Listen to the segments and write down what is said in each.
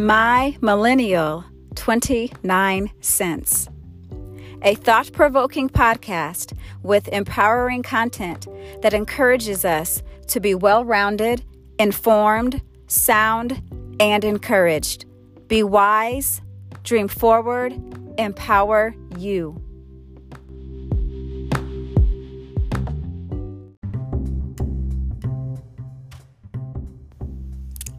My Millennial 29 Cents. A thought provoking podcast with empowering content that encourages us to be well rounded, informed, sound, and encouraged. Be wise, dream forward, empower you.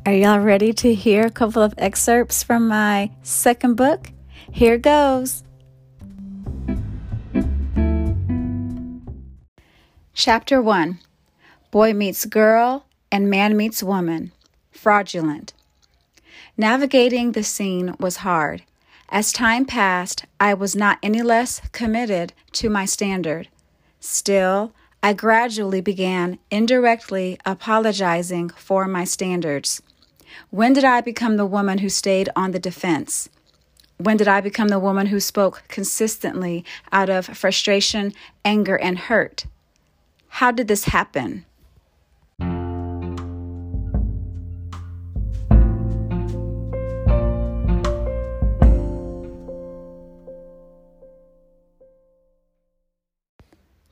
Are y'all ready to hear a couple of excerpts from my second book? Here goes. Chapter 1 Boy Meets Girl and Man Meets Woman. Fraudulent. Navigating the scene was hard. As time passed, I was not any less committed to my standard. Still, I gradually began indirectly apologizing for my standards. When did I become the woman who stayed on the defense? When did I become the woman who spoke consistently out of frustration, anger, and hurt? How did this happen?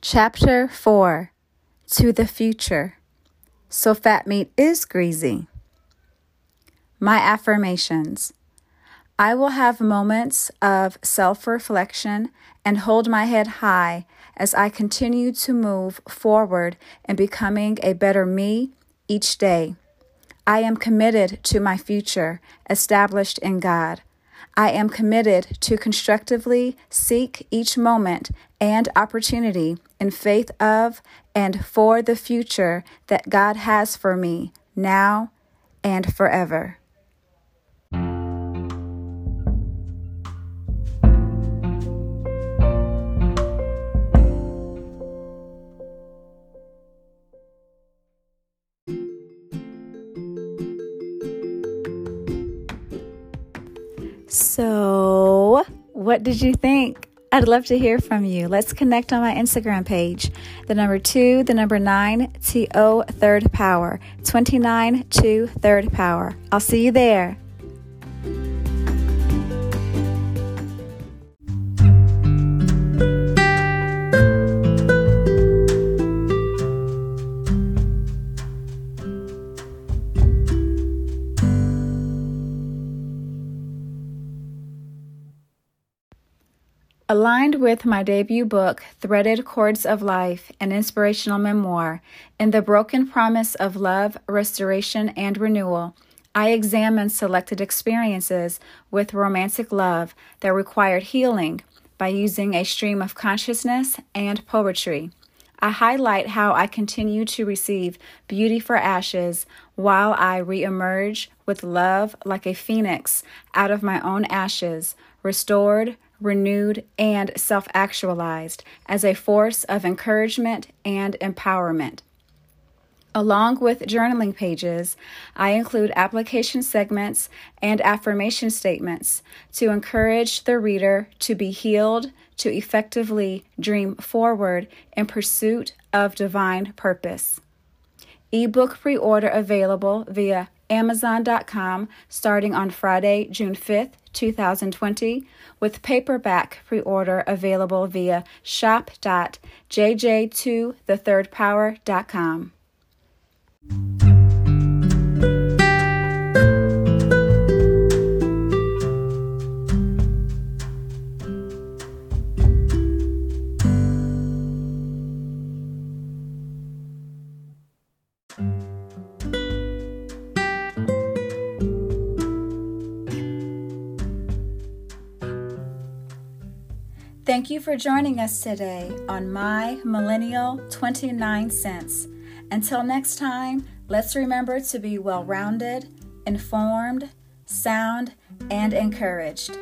Chapter 4 To the Future. So fat meat is greasy. My affirmations I will have moments of self reflection and hold my head high as I continue to move forward in becoming a better me each day. I am committed to my future established in God. I am committed to constructively seek each moment and opportunity in faith of and for the future that God has for me now and forever. So, what did you think? I'd love to hear from you. Let's connect on my Instagram page. The number two, the number nine, T O third power, 29 to third power. I'll see you there. Aligned with my debut book, Threaded Cords of Life, an inspirational memoir, in the broken promise of love, restoration, and renewal, I examined selected experiences with romantic love that required healing by using a stream of consciousness and poetry. I highlight how I continue to receive beauty for ashes while I reemerge with love like a phoenix out of my own ashes, restored, renewed, and self actualized as a force of encouragement and empowerment. Along with journaling pages, I include application segments and affirmation statements to encourage the reader to be healed, to effectively dream forward in pursuit of divine purpose. Ebook pre order available via Amazon.com starting on Friday, June 5th, 2020, with paperback pre order available via shop.jj2thethirdpower.com. Thank you for joining us today on My Millennial 29 Cents. Until next time, let's remember to be well rounded, informed, sound, and encouraged.